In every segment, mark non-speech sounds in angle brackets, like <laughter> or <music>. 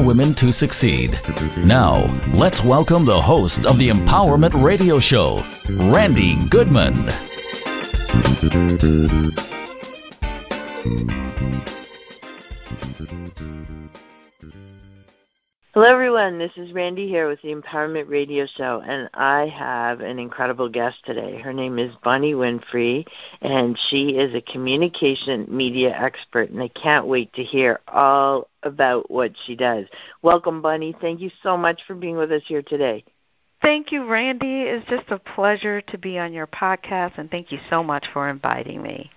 Women to Succeed. Now, let's welcome the host of the Empowerment Radio Show, Randi Goodman. Hello, everyone. This is Randi here with the Empowerment Radio Show, and I have an incredible guest today. Her name is Bonnie Winfrey, and she is a communication media expert, and I can't wait to hear all about what she does. Welcome, Bonnie. Thank you so much for being with us here today. Thank you, Randi. It's just a pleasure to be on your podcast, and thank you so much for inviting me.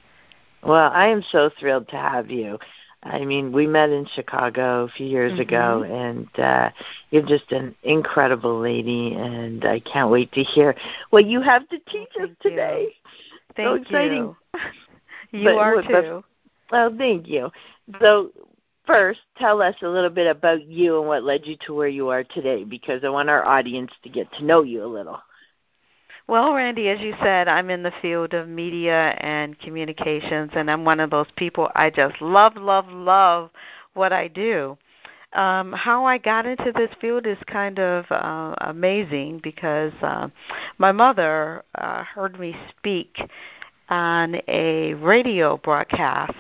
Well, I am so thrilled to have you. I mean, we met in Chicago a few years mm-hmm. ago, and uh, you're just an incredible lady, and I can't wait to hear what you have to teach thank us today. You. Thank so exciting. You, <laughs> you but, are but, too. Well, thank you. So, first, tell us a little bit about you and what led you to where you are today, because I want our audience to get to know you a little. Well, Randi, as you said, I'm in the field of media and communications, and I'm one of those people I just love, love, love what I do. Um, how I got into this field is kind of uh, amazing because uh, my mother uh, heard me speak on a radio broadcast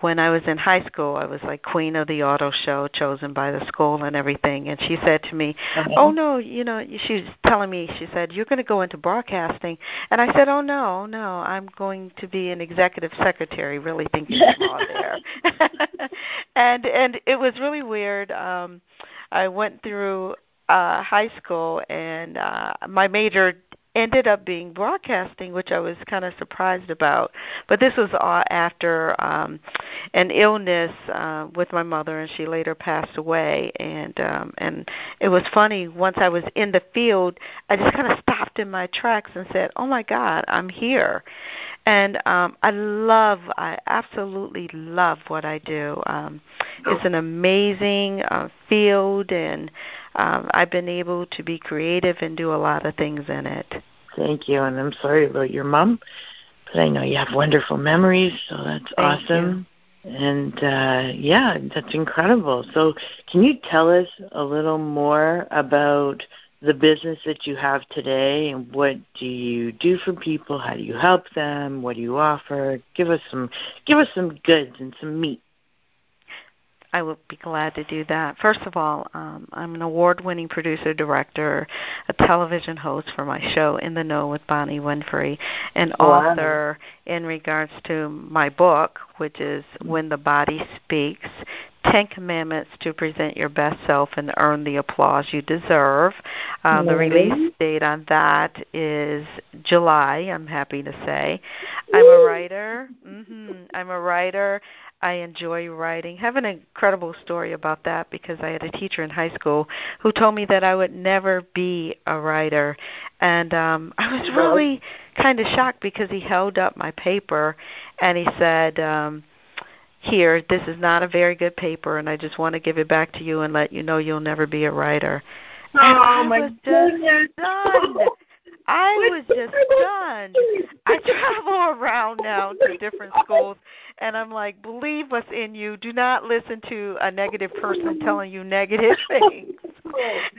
when I was in high school. I was like queen of the auto show, chosen by the school and everything. And she said to me, uh-huh. "Oh no, you know," she's telling me. She said, "You're going to go into broadcasting." And I said, "Oh no, no, I'm going to be an executive secretary." Really thinking small there. <laughs> <laughs> and and it was really weird. Um, I went through uh high school and uh my major ended up being broadcasting, which I was kind of surprised about. But this was all after um, an illness uh, with my mother, and she later passed away. And um, and it was funny. Once I was in the field, I just kind of stopped in my tracks and said, "Oh my God, I'm here." And um, I love, I absolutely love what I do. Um, it's an amazing uh, field, and um, I've been able to be creative and do a lot of things in it. Thank you, and I'm sorry about your mom, but I know you have wonderful memories, so that's Thank awesome. You. And uh, yeah, that's incredible. So, can you tell us a little more about the business that you have today and what do you do for people? How do you help them? What do you offer? Give us some give us some goods and some meat. I would be glad to do that. First of all, um, I'm an award winning producer, director, a television host for my show In the Know with Bonnie Winfrey, an wow. author in regards to my book, which is When the Body Speaks Ten Commandments to Present Your Best Self and Earn the Applause You Deserve. Um, the release date on that is July, I'm happy to say. I'm a writer. Mm-hmm. I'm a writer I enjoy writing. I have an incredible story about that because I had a teacher in high school who told me that I would never be a writer. And um <laughs> I was really kind of shocked because he held up my paper and he said, um here, this is not a very good paper and I just want to give it back to you and let you know you'll never be a writer. Oh and I my was goodness. Just stunned. I was just <laughs> stunned. I travel around now to different schools, and I'm like, believe what's in you. Do not listen to a negative person telling you negative <laughs> things.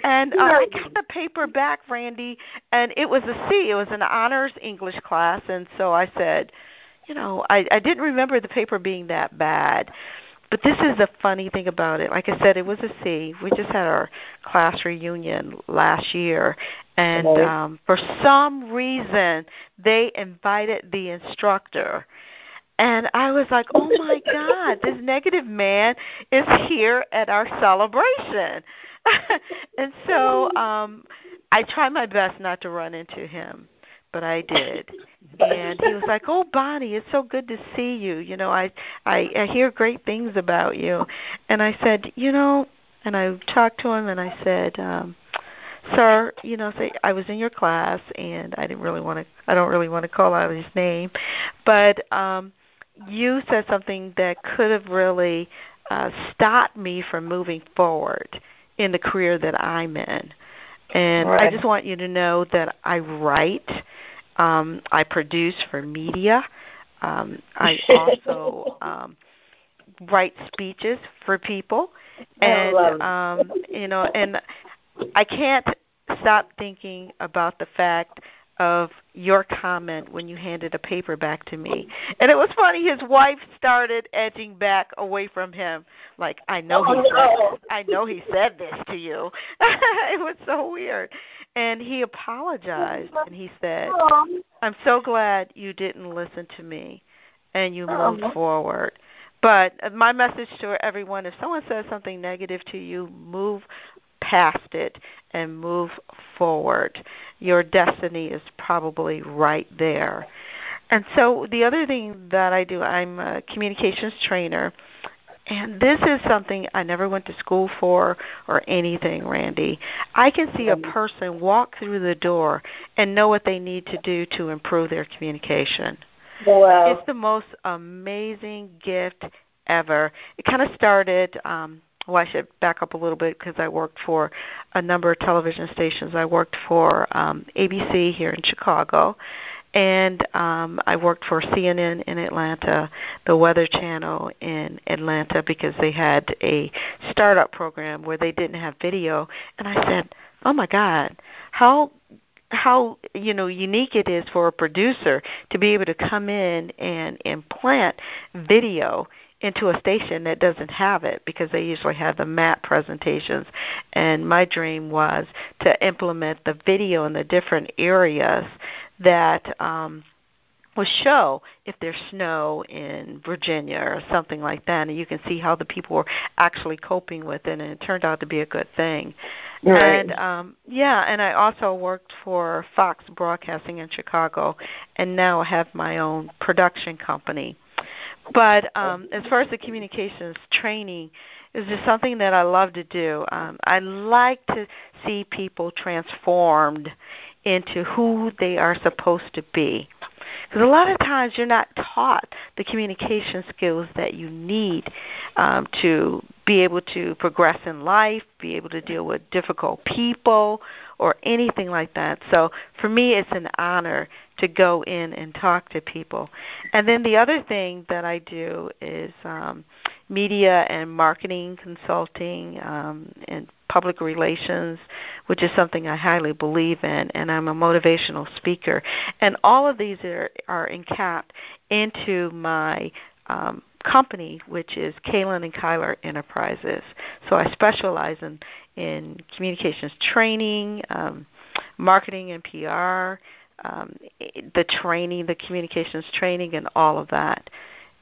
And uh, I got the paper back, Randi, and it was a C. It was an honors English class, and so I said, you know, I, I didn't remember the paper being that bad. But this is the funny thing about it. Like I said, it was a C. We just had our class reunion last year, and um, for some reason they invited the instructor. And I was like, "Oh my God, <laughs> this negative man is here at our celebration." <laughs> and so um I try my best not to run into him but I did. <laughs> And he was like, "Oh, Bonnie, it's so good to see you. You know, I I I hear great things about you." And I said, "You know, and I talked to him and I said, um, "Sir, you know, say I was in your class and I didn't really want to. I don't really want to call out his name, but um, you said something that could have really uh, stopped me from moving forward in the career that I'm in." And right. I just want you to know that I write, um, I produce for media. Um, I <laughs> also um, write speeches for people, and um, you know, and I can't stop thinking about the fact of your comment when you handed a paper back to me. And it was funny, his wife started edging back away from him like, I know he oh, said I know he said this to you. <laughs> it was so weird. And he apologized and he said, I'm so glad you didn't listen to me and you oh. moved forward. But my message to everyone if someone says something negative to you, move past it and move forward. Your destiny is probably right there. And so the other thing that I do, I'm a communications trainer. And this is something I never went to school for or anything, Randi. I can see a person walk through the door and know what they need to do to improve their communication. Wow. It's the most amazing gift ever. It kind of started um well, I should back up a little bit because I worked for a number of television stations. I worked for um, ABC here in Chicago, and um, I worked for CNN in Atlanta, the Weather Channel in Atlanta, because they had a startup program where they didn't have video. And I said, "Oh my God, how how you know unique it is for a producer to be able to come in and implant video into a station that doesn't have it because they usually have the map presentations and my dream was to implement the video in the different areas that um will show if there's snow in Virginia or something like that, and you can see how the people were actually coping with it, and it turned out to be a good thing. Right. And um, yeah, and I also worked for Fox Broadcasting in Chicago, and now I have my own production company. But um, as far as the communications training, is just something that I love to do. Um, I like to see people transformed into who they are supposed to be. Because a lot of times you're not taught the communication skills that you need um, to be able to progress in life, be able to deal with difficult people, or anything like that. So for me, it's an honor to go in and talk to people. And then the other thing that I do is um, media and marketing consulting um, and public relations, which is something I highly believe in, and I'm a motivational speaker. And all of these are, are encapped into my um, company, which is Kalen and Kyler Enterprises. So I specialize in in communications training, um, marketing and PR, um, the training, the communications training, and all of that.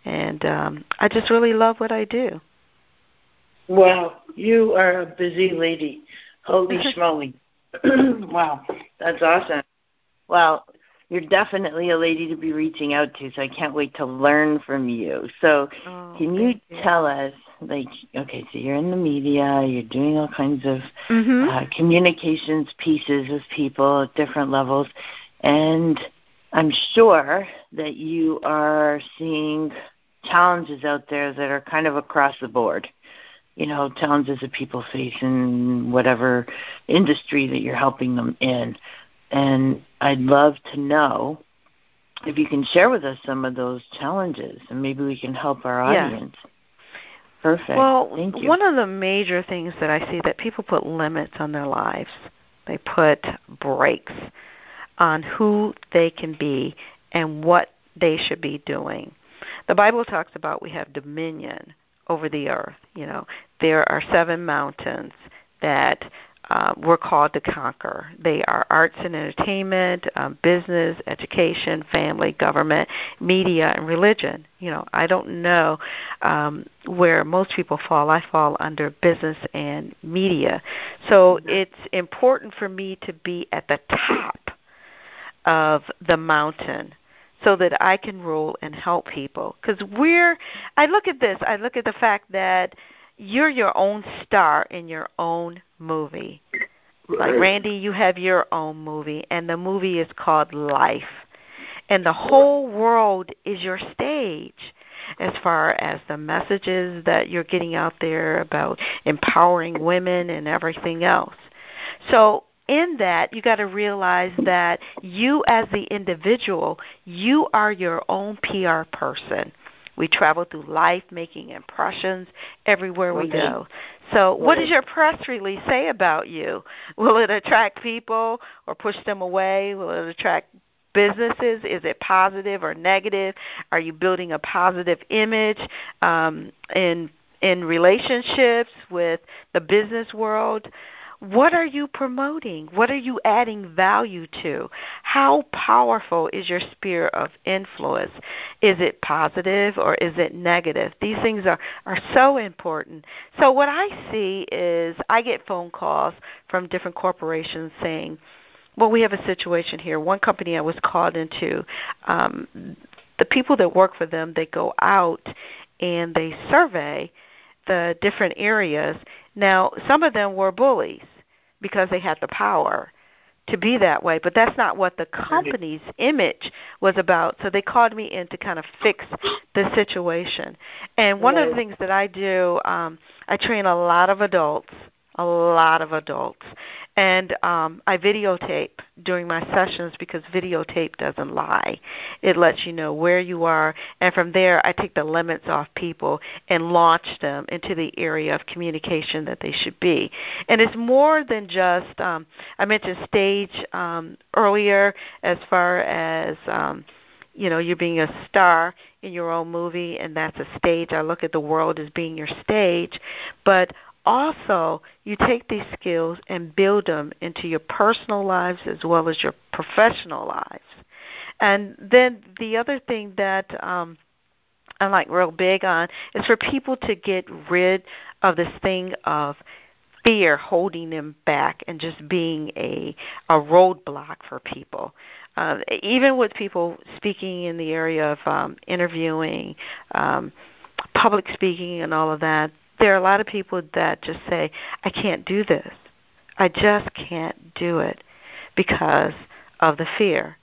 And um, I just really love what I do. Wow, you are a busy lady. Holy <laughs> schmoly. <clears throat> wow, that's awesome. Well, you're definitely a lady to be reaching out to, so I can't wait to learn from you. So, oh, can you, you, tell us, like, okay, so you're in the media, you're doing all kinds of mm-hmm. uh, communications pieces with people at different levels, and I'm sure that you are seeing challenges out there that are kind of across the board. You know, challenges that people face in whatever industry that you're helping them in. And I'd love to know if you can share with us some of those challenges and maybe we can help our audience. Yeah. Perfect. Well, Thank you. one of the major things that I see that people put limits on their lives. They put brakes on who they can be and what they should be doing. The Bible talks about we have dominion over the earth. You know, there are seven mountains that uh, we're called to conquer. They are arts and entertainment, um, business, education, family, government, media, and religion. You know, I don't know um, where most people fall. I fall under business and media. So it's important for me to be at the top of the mountain so that I can rule and help people. Because we're, I look at this, I look at the fact that you're your own star in your own movie. Like Randi, you have your own movie, and the movie is called Life. And the whole world is your stage as far as the messages that you're getting out there about empowering women and everything else. So, in that, you got to realize that you, as the individual, you are your own PR person. We travel through life making impressions everywhere we go. So, what does your press release say about you? Will it attract people or push them away? Will it attract businesses? Is it positive or negative? Are you building a positive image um, in in relationships with the business world? What are you promoting? What are you adding value to? How powerful is your sphere of influence? Is it positive or is it negative? These things are, are so important. So, what I see is I get phone calls from different corporations saying, well, we have a situation here. One company I was called into, um, the people that work for them, they go out and they survey the different areas. Now, some of them were bullies because they had the power to be that way, but that's not what the company's image was about. So they called me in to kind of fix the situation. And one of the things that I do, um, I train a lot of adults a lot of adults. And um, I videotape during my sessions because videotape doesn't lie. It lets you know where you are, and from there, I take the limits off people and launch them into the area of communication that they should be. And it's more than just, um, I mentioned stage um, earlier as far as. Um, you know you're being a star in your own movie and that's a stage i look at the world as being your stage but also you take these skills and build them into your personal lives as well as your professional lives. And then the other thing that um, I'm like real big on is for people to get rid of this thing of fear holding them back and just being a a roadblock for people. Uh, even with people speaking in the area of um, interviewing, um, public speaking, and all of that, there are a lot of people that just say, I can't do this. I just can't do it because of the fear.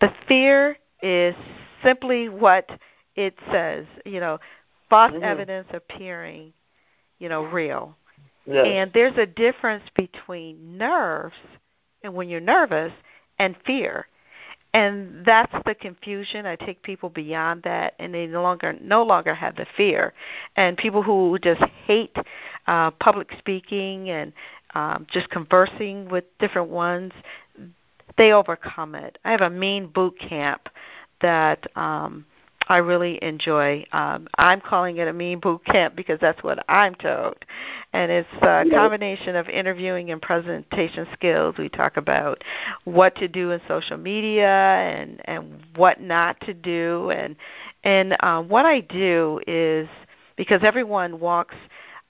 The fear is simply what it says, you know, false mm-hmm. evidence appearing, you know, real. Yes. And there's a difference between nerves and when you're nervous and fear and that's the confusion. I take people beyond that and they no longer no longer have the fear. And people who just hate uh public speaking and um just conversing with different ones they overcome it. I have a mean boot camp that um I really enjoy. Um, I'm calling it a mean boot camp because that's what I'm told, and it's a combination of interviewing and presentation skills. We talk about what to do in social media and and what not to do, and and uh, what I do is because everyone walks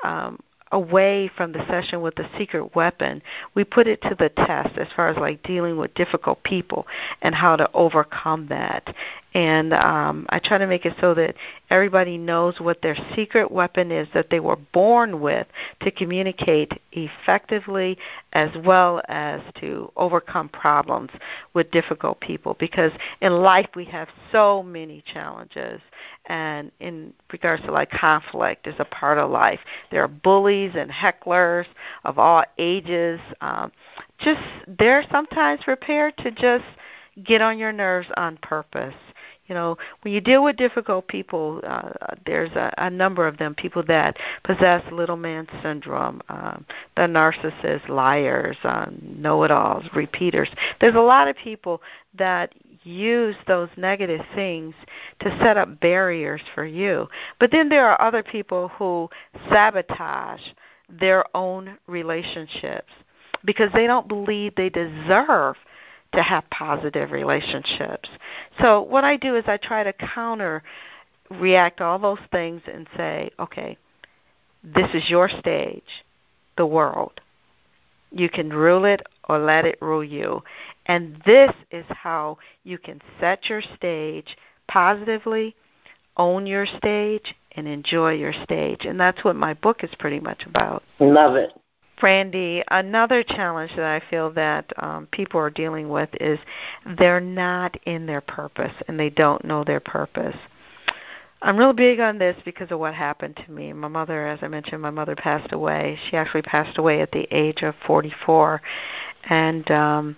um, away from the session with the secret weapon, we put it to the test as far as like dealing with difficult people and how to overcome that and um, I try to make it so that everybody knows what their secret weapon is that they were born with to communicate effectively as well as to overcome problems with difficult people. Because in life we have so many challenges. And in regards to like conflict is a part of life. There are bullies and hecklers of all ages. Um, just they're sometimes prepared to just get on your nerves on purpose you know, when you deal with difficult people, uh, there's a, a number of them, people that possess little man syndrome, um, the narcissists, liars, um, know-it-alls, repeaters. There's a lot of people that use those negative things to set up barriers for you. But then there are other people who sabotage their own relationships because they don't believe they deserve to have positive relationships. So what I do is I try to counter react all those things and say, okay, this is your stage, the world. You can rule it or let it rule you. And this is how you can set your stage positively, own your stage, and enjoy your stage. And that's what my book is pretty much about. Love it. Randi, another challenge that I feel that um, people are dealing with is they're not in their purpose and they don't know their purpose. I'm real big on this because of what happened to me. My mother, as I mentioned, my mother passed away. She actually passed away at the age of 44, and um,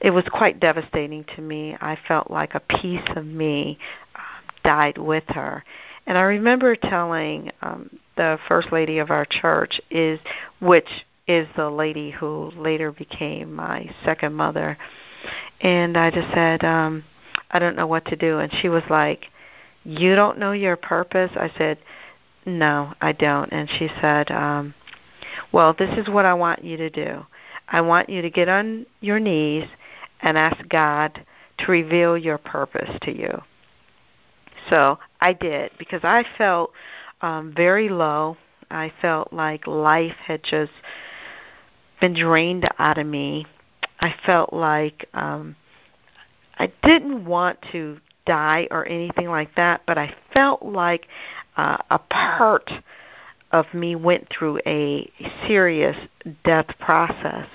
it was quite devastating to me. I felt like a piece of me um, died with her. And I remember telling um, the first lady of our church is which is the lady who later became my second mother. And I just said, um, I don't know what to do. And she was like, You don't know your purpose? I said, No, I don't. And she said, um, Well, this is what I want you to do. I want you to get on your knees and ask God to reveal your purpose to you. So I did because I felt um, very low. I felt like life had just been drained out of me. I felt like um, I didn't want to die or anything like that, but I felt like uh, a part of me went through a serious death process.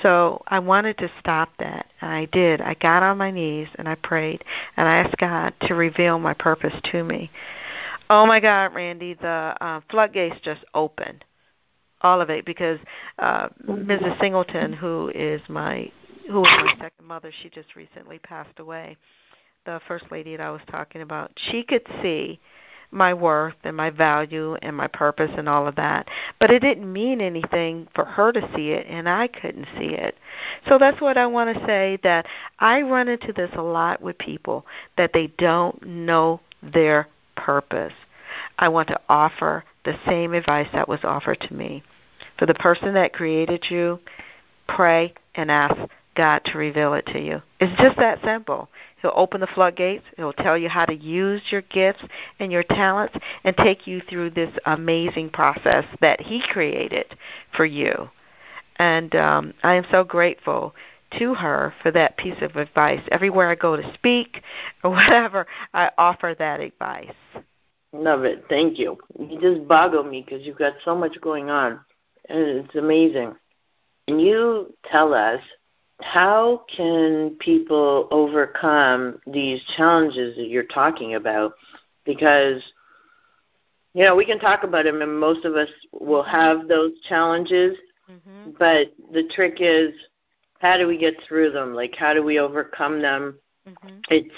So I wanted to stop that, and I did. I got on my knees and I prayed, and I asked God to reveal my purpose to me. Oh my God, Randi, the uh, floodgates just opened all of it because uh, Mrs. Singleton, who is my who was my second mother, she just recently passed away. The first lady that I was talking about, she could see my worth and my value and my purpose and all of that. But it didn't mean anything for her to see it, and I couldn't see it. So that's what I want to say that I run into this a lot with people that they don't know their purpose. I want to offer the same advice that was offered to me. For the person that created you, pray and ask God to reveal it to you. It's just that simple. He'll open the floodgates. He'll tell you how to use your gifts and your talents and take you through this amazing process that He created for you. And um, I am so grateful to her for that piece of advice. Everywhere I go to speak or <laughs> whatever, I offer that advice. Love it. Thank you. You just boggle me because you've got so much going on it's amazing. And you tell us how can people overcome these challenges that you're talking about? Because you know we can talk about them, and most of us will have those challenges. Mm-hmm. But the trick is, how do we get through them? Like, how do we overcome them? Mm-hmm. It's,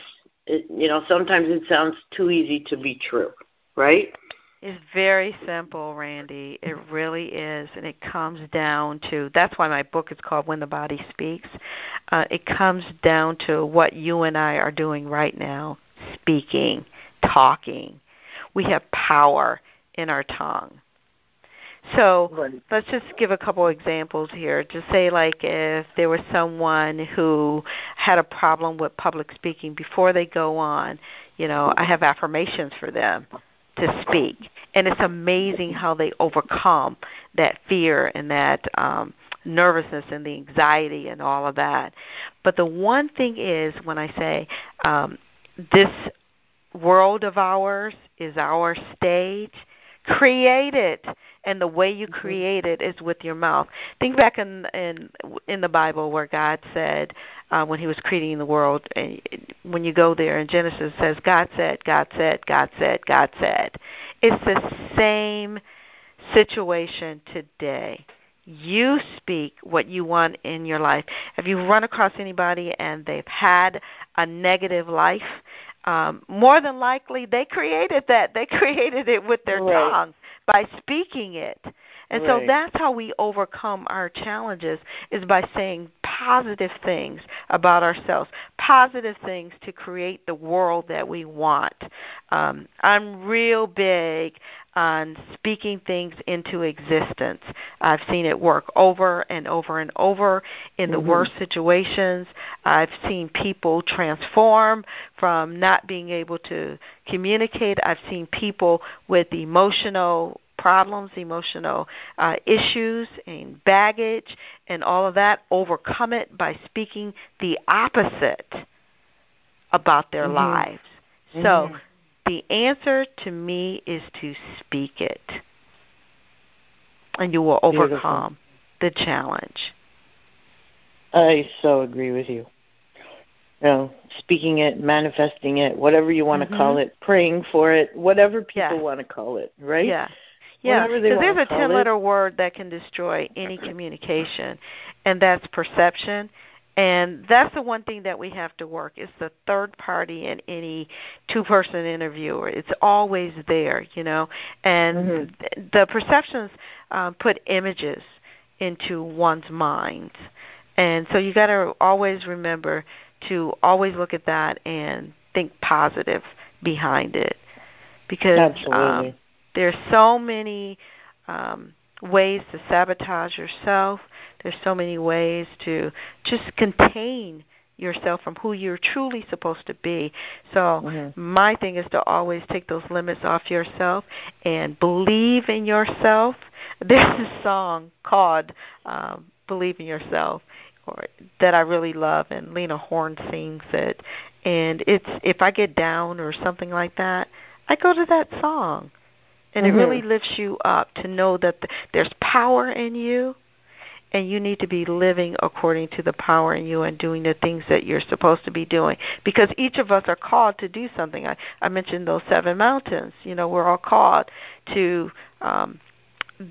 it, you know, sometimes it sounds too easy to be true, right? Is very simple, Randi. It really is, and it comes down to that's why my book is called When the Body Speaks. Uh, it comes down to what you and I are doing right now speaking, talking. We have power in our tongue. So right. let's just give a couple examples here. Just say, like, if there was someone who had a problem with public speaking before they go on, you know, I have affirmations for them to speak. And it's amazing how they overcome that fear and that um, nervousness and the anxiety and all of that. But the one thing is when I say um, this world of ours is our stage, create it and the way you mm-hmm. create it is with your mouth think back in in in the bible where god said uh, when he was creating the world and when you go there in genesis it says god said god said god said god said it's the same situation today you speak what you want in your life. Have you run across anybody and they've had a negative life, um, more than likely they created that. They <laughs> created it with their right. tongue by speaking it. And right. so that's how we overcome our challenges is by saying positive things about ourselves, positive things to create the world that we want. Um, I'm real big on speaking things into existence. I've seen it work over and over and over in the mm-hmm. worst situations. I've seen people transform from not being able to communicate. I've seen people with emotional problems, emotional uh, issues, and baggage, and all of that, overcome it by speaking the opposite about their mm-hmm. lives. So, mm-hmm. the answer to me is to speak it. And you will overcome Beautiful. the challenge. I so agree with you. You know, speaking it, manifesting it, whatever you want mm-hmm. to call it, praying for it, whatever people yeah. want to call it, right? Yeah. Yeah, because there's a 10 letter word that can destroy any communication, and that's perception. And that's the one thing that we have to work It's the third party in any two person interviewer. It's always there, you know. And mm-hmm. the perceptions um, put images into one's mind. And so you got to always remember to always look at that and think positive behind it. Because um, there's so many um, ways to sabotage yourself. There's so many ways to just contain yourself from who you're truly supposed to be. So mm-hmm. my thing is to always take those limits off yourself and believe in yourself. <laughs> There's a song called um, "Believe in Yourself," or that I really love, and Lena Horne sings it. And it's if I get down or something like that, I go to that song and mm-hmm. it really lifts you up to know that there's power in you and you need to be living according to the power in you and doing the things that you're supposed to be doing. Because each of us are called to do something. I i mentioned those seven mountains. You know we're all called to um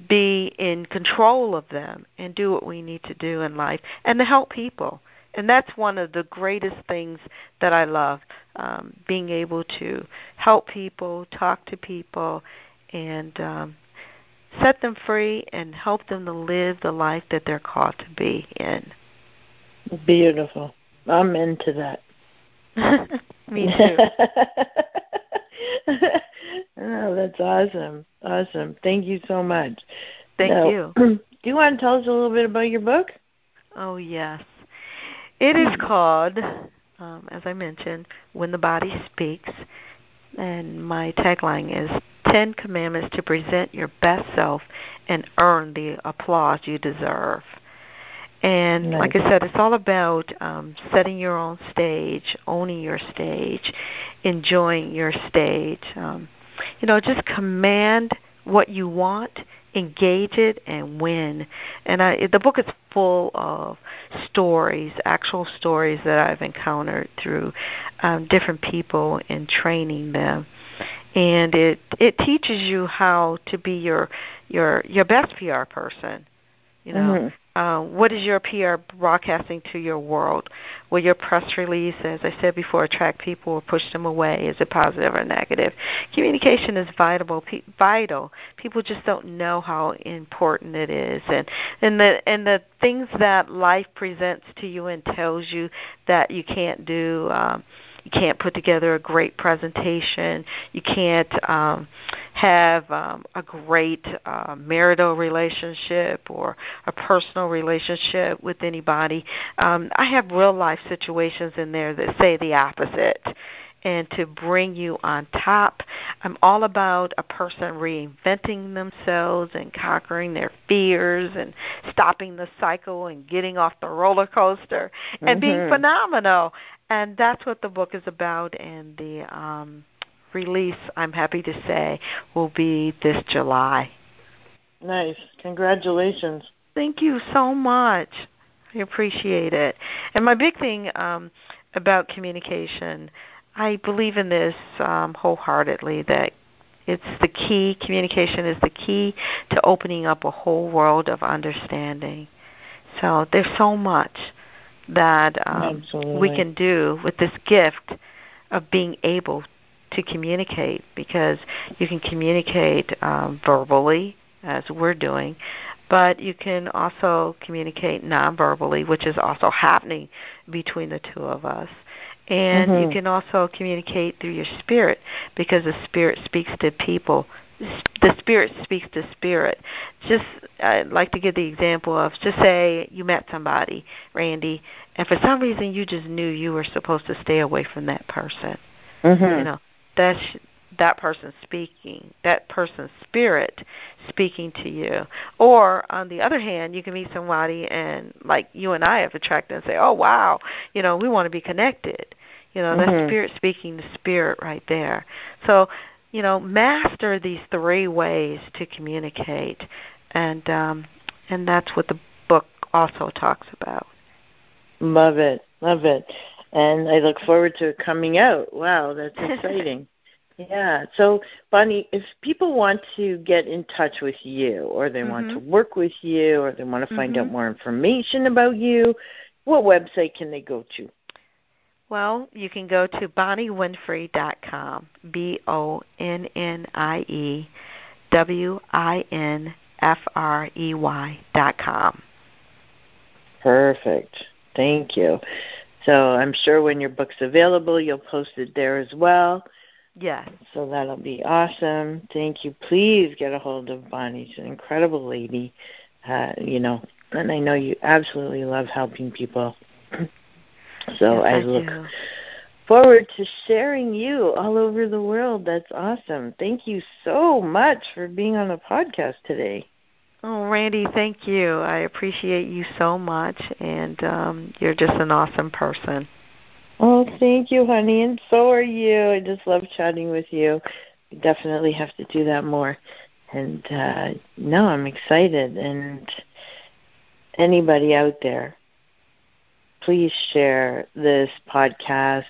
be in control of them and do what we need to do in life and to help people. And that's one of the greatest things that I love um, being able to help people, talk to people, and um, set them free and help them to live the life that they're called to be in. Beautiful. I'm into that. <laughs> Me too. <laughs> oh, that's awesome. Awesome. Thank you so much. Thank now, you. <clears throat> Do you want to tell us a little bit about your book? Oh, yes. It is called, um, as I mentioned, When the Body Speaks. And my tagline is Ten Commandments to Present Your Best Self and Earn the Applause You Deserve. And nice. like I said, it's all about um, setting your own stage, owning your stage, enjoying your stage. Um, you know, just command what you want engage it and win. And I, the book is full of stories, actual stories that I've encountered through um, different people and training them. And it it teaches you how to be your your your best PR person. You know, mm-hmm. Uh, what is your PR broadcasting to your world? Will your press release, as I said before, attract people or push them away? Is it positive or negative? Communication is vital. Vital. People just don't know how important it is, and and the and the things that life presents to you and tells you that you can't do. Um, you can't put together a great presentation. You can't um, have um, a great uh, marital relationship or a personal relationship with anybody. Um, I have real life situations in there that say the opposite and to bring you on top. I'm all about a person reinventing themselves and conquering their fears and stopping the cycle and getting off the roller coaster and mm-hmm. being phenomenal. And that's what the book is about and the um release, I'm happy to say, will be this July. Nice. Congratulations. Thank you so much. I appreciate it. And my big thing um, about communication I believe in this um, wholeheartedly that it's the key, communication is the key to opening up a whole world of understanding. So there's so much that um, we can do with this gift of being able to communicate because you can communicate um, verbally, as we're doing, but you can also communicate non-verbally, which is also happening between the two of us. And mm-hmm. you can also communicate through your spirit because the spirit speaks to people. The spirit speaks to spirit. Just I'd like to give the example of just say you met somebody, Randi, and for some reason you just knew you were supposed to stay away from that person. Mm-hmm. You know, that's that person speaking, that person's spirit speaking to you. Or on the other hand, you can meet somebody and like you and I have attracted and say, "Oh wow, you know, we want to be connected." You know, mm-hmm. that's spirit speaking to spirit right there. So, you know, master these three ways to communicate, and um, and that's what the book also talks about. Love it, love it, and I look forward to it coming out. Wow, that's <laughs> exciting. Yeah. So, Bonnie, if people want to get in touch with you, or they mm-hmm. want to work with you, or they want to find mm-hmm. out more information about you, what website can they go to? Well, you can go to bonniewinfrey.com. B O N N I E W I N F R E Y dot com. Perfect. Thank you. So I'm sure when your book's available, you'll post it there as well. Yes. So that'll be awesome. Thank you. Please get a hold of Bonnie. She's an incredible lady. Uh, you know, and I know you absolutely love helping people. <clears throat> so yes, I, I look forward to sharing you all over the world. That's awesome. Thank you so much for being on the podcast today. Oh, Randi, thank you. I appreciate you so much, and um, you're just an awesome person. Oh, thank you, honey, and so are you. I just love chatting with you. We definitely have to do that more. And uh no, I'm excited and anybody out there, please share this podcast.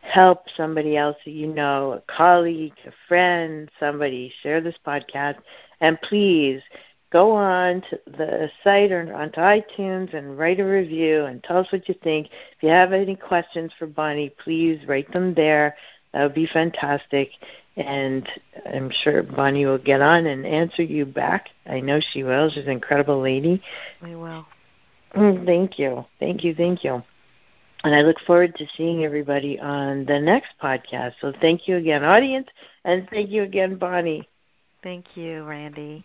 Help somebody else that you know, a colleague, a friend, somebody, share this podcast. And please go on to the site or onto iTunes and write a review and tell us what you think. If you have any questions for Bonnie, please write them there. That would be fantastic. And I'm sure Bonnie will get on and answer you back. I know she will. She's an incredible lady. We will. Mm, thank you. Thank you. Thank you. And I look forward to seeing everybody on the next podcast. So thank you again, audience, and thank you again, Bonnie. Thank you, Randi.